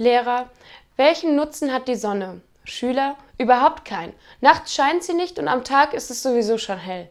Lehrer, welchen Nutzen hat die Sonne? Schüler, überhaupt keinen. Nachts scheint sie nicht und am Tag ist es sowieso schon hell.